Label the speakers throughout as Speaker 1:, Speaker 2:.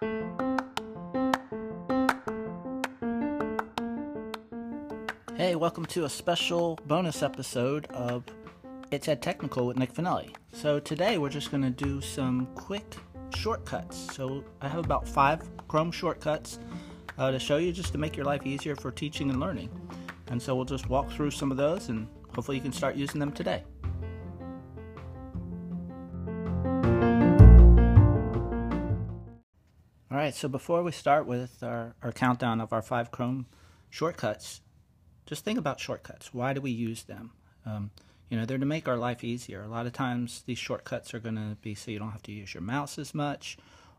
Speaker 1: Hey, welcome to a special bonus episode of It's Ed Technical with Nick Finelli. So today we're just going to do some quick shortcuts. So I have about five Chrome shortcuts uh, to show you just to make your life easier for teaching and learning. And so we'll just walk through some of those and hopefully you can start using them today. Right, so before we start with our, our countdown of our five Chrome shortcuts, just think about shortcuts. Why do we use them? Um, you know, they're to make our life easier. A lot of times these shortcuts are going to be so you don't have to use your mouse as much,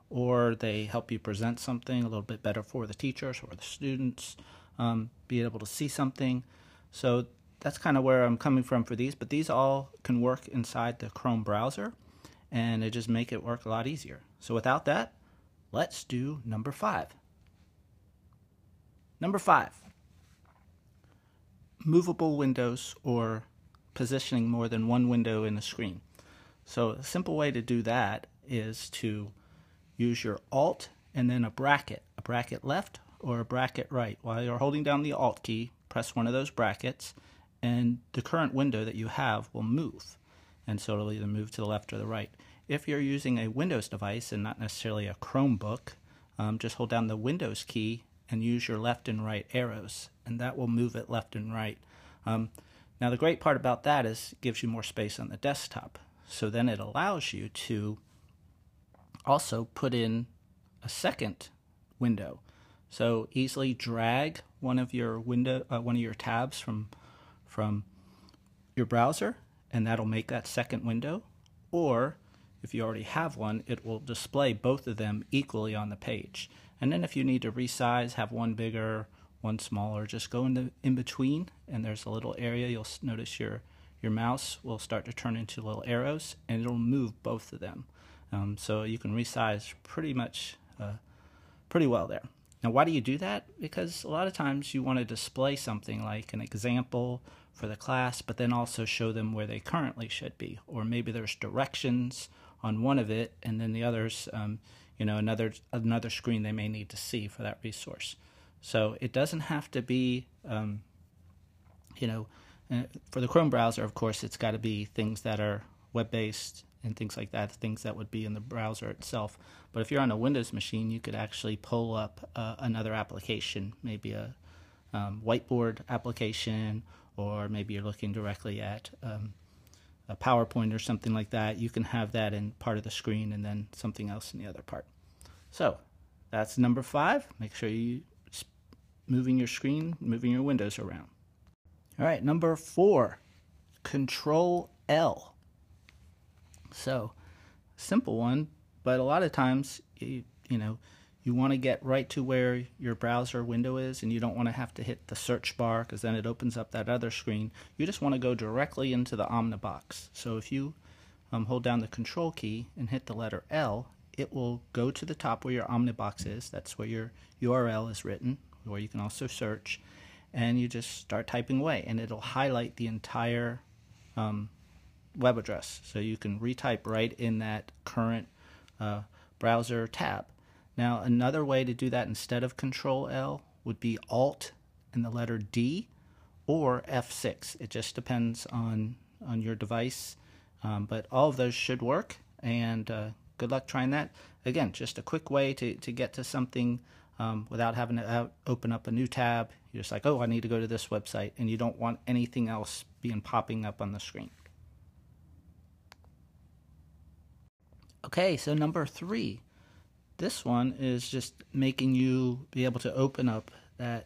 Speaker 1: or they help you present something a little bit better for the teachers or the students, um, be able to see something. So that's kind of where I'm coming from for these, but these all can work inside the Chrome browser, and they just make it work a lot easier. So without that, let's do number five. Number five movable windows or positioning more than one window in a screen. So a simple way to do that is to use your Alt and then a bracket, a bracket left or a bracket right. While you're holding down the Alt key, press one of those brackets and the current window that you have will move. And so it'll either move to the left or the right. If you're using a Windows device and not necessarily a Chromebook, um, just hold down the Windows key and use your left and right arrows, and that will move it left and right. Um, now, the great part about that is it gives you more space on the desktop. So then it allows you to also put in a second window. So easily drag one of your window, uh, one of your tabs from from your browser, and that'll make that second window. Or if you already have one, it will display both of them equally on the page. And then if you need to resize, have one bigger, one smaller, just go in the in between and there's a little area. You'll notice your your mouse will start to turn into little arrows and it'll move both of them. Um, so you can resize pretty much uh, pretty well there. Now, why do you do that? Because a lot of times you want to display something like an example for the class, but then also show them where they currently should be. Or maybe there's directions on one of it, and then the others um, you know another another screen they may need to see for that resource. So it doesn't have to be um, you know uh, for the Chrome browser, of course, it's got to be things that are web based and things like that, things that would be in the browser itself. But if you're on a Windows machine, you could actually pull up uh, another application, maybe a um, whiteboard application, or maybe you're looking directly at um, a PowerPoint or something like that, you can have that in part of the screen and then something else in the other part. So that's number five. Make sure you moving your screen, moving your windows around. All right, number four, Control L. So simple one, but a lot of times you, you know you want to get right to where your browser window is and you don't want to have to hit the search bar because then it opens up that other screen. You just want to go directly into the Omnibox. So if you um, hold down the control key and hit the letter L, it will go to the top where your Omnibox is. That's where your URL is written, where you can also search. And you just start typing away and it'll highlight the entire um, web address. So you can retype right in that current uh, browser tab. Now, another way to do that instead of Control L would be Alt and the letter D or F6. It just depends on, on your device, um, but all of those should work, and uh, good luck trying that. Again, just a quick way to, to get to something um, without having to out, open up a new tab. You're just like, oh, I need to go to this website, and you don't want anything else being popping up on the screen. Okay, so number three this one is just making you be able to open up that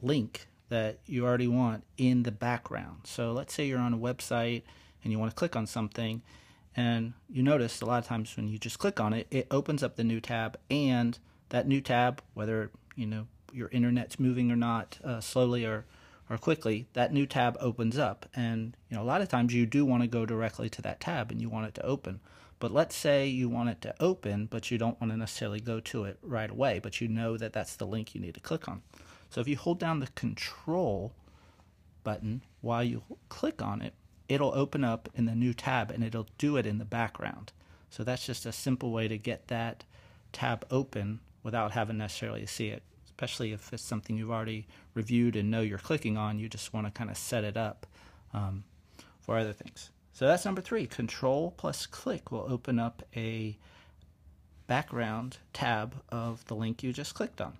Speaker 1: link that you already want in the background. So let's say you're on a website and you want to click on something and you notice a lot of times when you just click on it, it opens up the new tab and that new tab, whether you know your internet's moving or not, uh, slowly or or quickly, that new tab opens up. And you know a lot of times you do want to go directly to that tab and you want it to open. But let's say you want it to open, but you don't want to necessarily go to it right away, but you know that that's the link you need to click on. So if you hold down the control button while you click on it, it'll open up in the new tab and it'll do it in the background. So that's just a simple way to get that tab open without having necessarily to see it, especially if it's something you've already reviewed and know you're clicking on. You just want to kind of set it up um, for other things. So that's number three. Control plus click will open up a background tab of the link you just clicked on.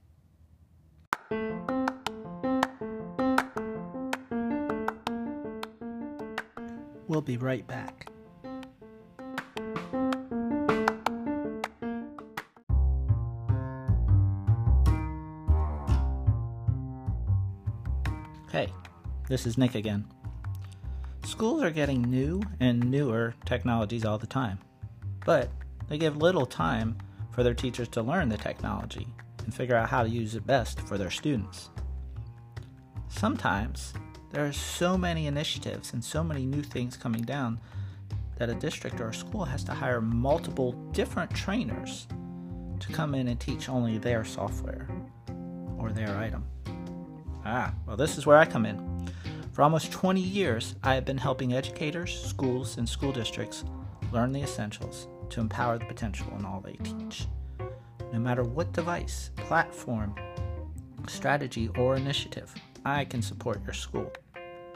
Speaker 1: We'll be right back. Hey, this is Nick again. Schools are getting new and newer technologies all the time, but they give little time for their teachers to learn the technology and figure out how to use it best for their students. Sometimes there are so many initiatives and so many new things coming down that a district or a school has to hire multiple different trainers to come in and teach only their software or their item. Ah, well, this is where I come in. For almost 20 years, I have been helping educators, schools, and school districts learn the essentials to empower the potential in all they teach. No matter what device, platform, strategy, or initiative, I can support your school.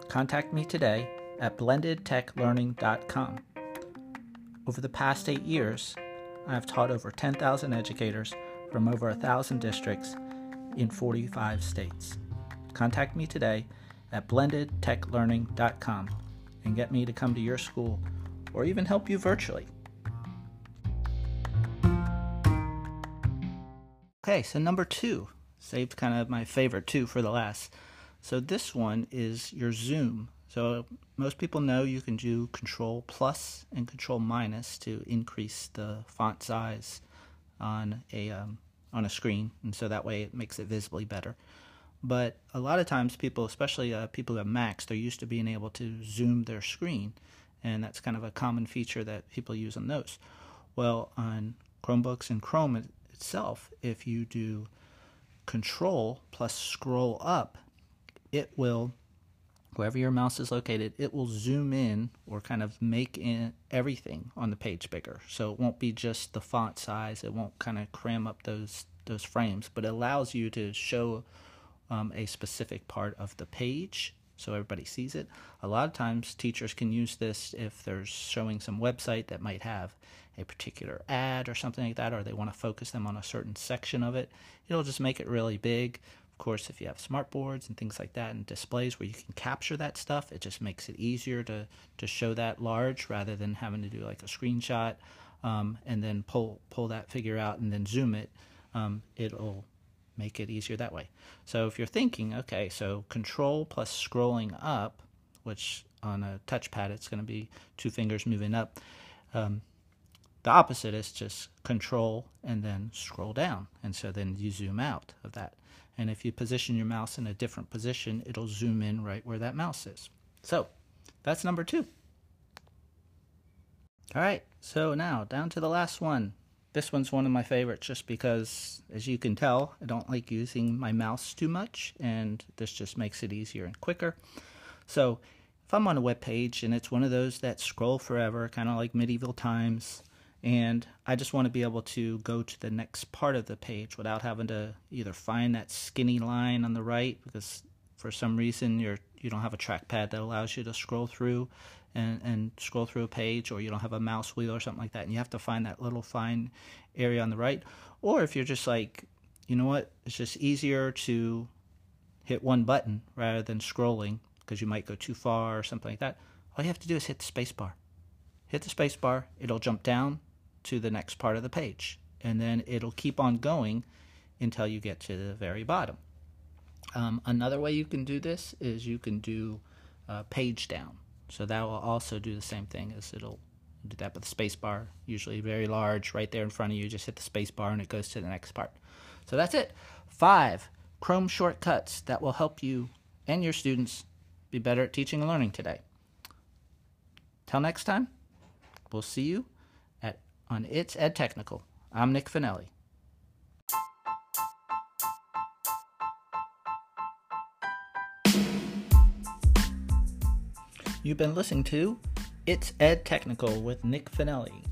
Speaker 1: Contact me today at blendedtechlearning.com. Over the past eight years, I have taught over 10,000 educators from over 1,000 districts in 45 states. Contact me today at blendedtechlearning.com and get me to come to your school or even help you virtually. Okay, so number two, saved kind of my favorite two for the last. So this one is your zoom. So most people know you can do control plus and control minus to increase the font size on a um, on a screen, and so that way it makes it visibly better. But a lot of times, people, especially uh, people have Macs, they're used to being able to zoom their screen, and that's kind of a common feature that people use on those. Well, on Chromebooks and Chrome itself, if you do Control plus scroll up, it will, wherever your mouse is located, it will zoom in or kind of make in everything on the page bigger. So it won't be just the font size. It won't kind of cram up those those frames, but it allows you to show um, a specific part of the page so everybody sees it. A lot of times, teachers can use this if they're showing some website that might have a particular ad or something like that, or they want to focus them on a certain section of it. It'll just make it really big. Of course, if you have smart boards and things like that and displays where you can capture that stuff, it just makes it easier to, to show that large rather than having to do like a screenshot um, and then pull pull that figure out and then zoom it. Um, it'll make it easier that way. So if you're thinking, okay, so control plus scrolling up, which on a touchpad it's going to be two fingers moving up. Um, the opposite is just control and then scroll down. And so then you zoom out of that. And if you position your mouse in a different position, it'll zoom in right where that mouse is. So that's number two. All right, so now down to the last one this one's one of my favorites just because, as you can tell, I don't like using my mouse too much, and this just makes it easier and quicker. So, if I'm on a web page and it's one of those that scroll forever, kind of like medieval times, and I just want to be able to go to the next part of the page without having to either find that skinny line on the right because for some reason you're you don't have a trackpad that allows you to scroll through and, and scroll through a page, or you don't have a mouse wheel or something like that, and you have to find that little fine area on the right. Or if you're just like, you know what, it's just easier to hit one button rather than scrolling because you might go too far or something like that. All you have to do is hit the space bar. Hit the space bar, it'll jump down to the next part of the page, and then it'll keep on going until you get to the very bottom. Um, another way you can do this is you can do uh, page down. So that will also do the same thing as it'll do that with the space bar, usually very large, right there in front of you. Just hit the space bar and it goes to the next part. So that's it. Five Chrome shortcuts that will help you and your students be better at teaching and learning today. Till next time, we'll see you at on It's Ed Technical. I'm Nick Finelli. You've been listening to It's Ed Technical with Nick Finelli.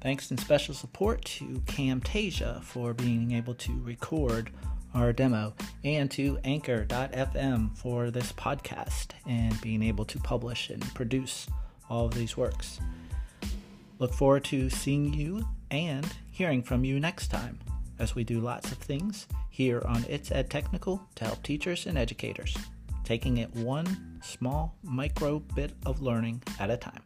Speaker 1: Thanks and special support to Camtasia for being able to record our demo and to Anchor.fm for this podcast and being able to publish and produce all of these works. Look forward to seeing you and hearing from you next time as we do lots of things here on It's Ed Technical to help teachers and educators, taking it one small micro bit of learning at a time.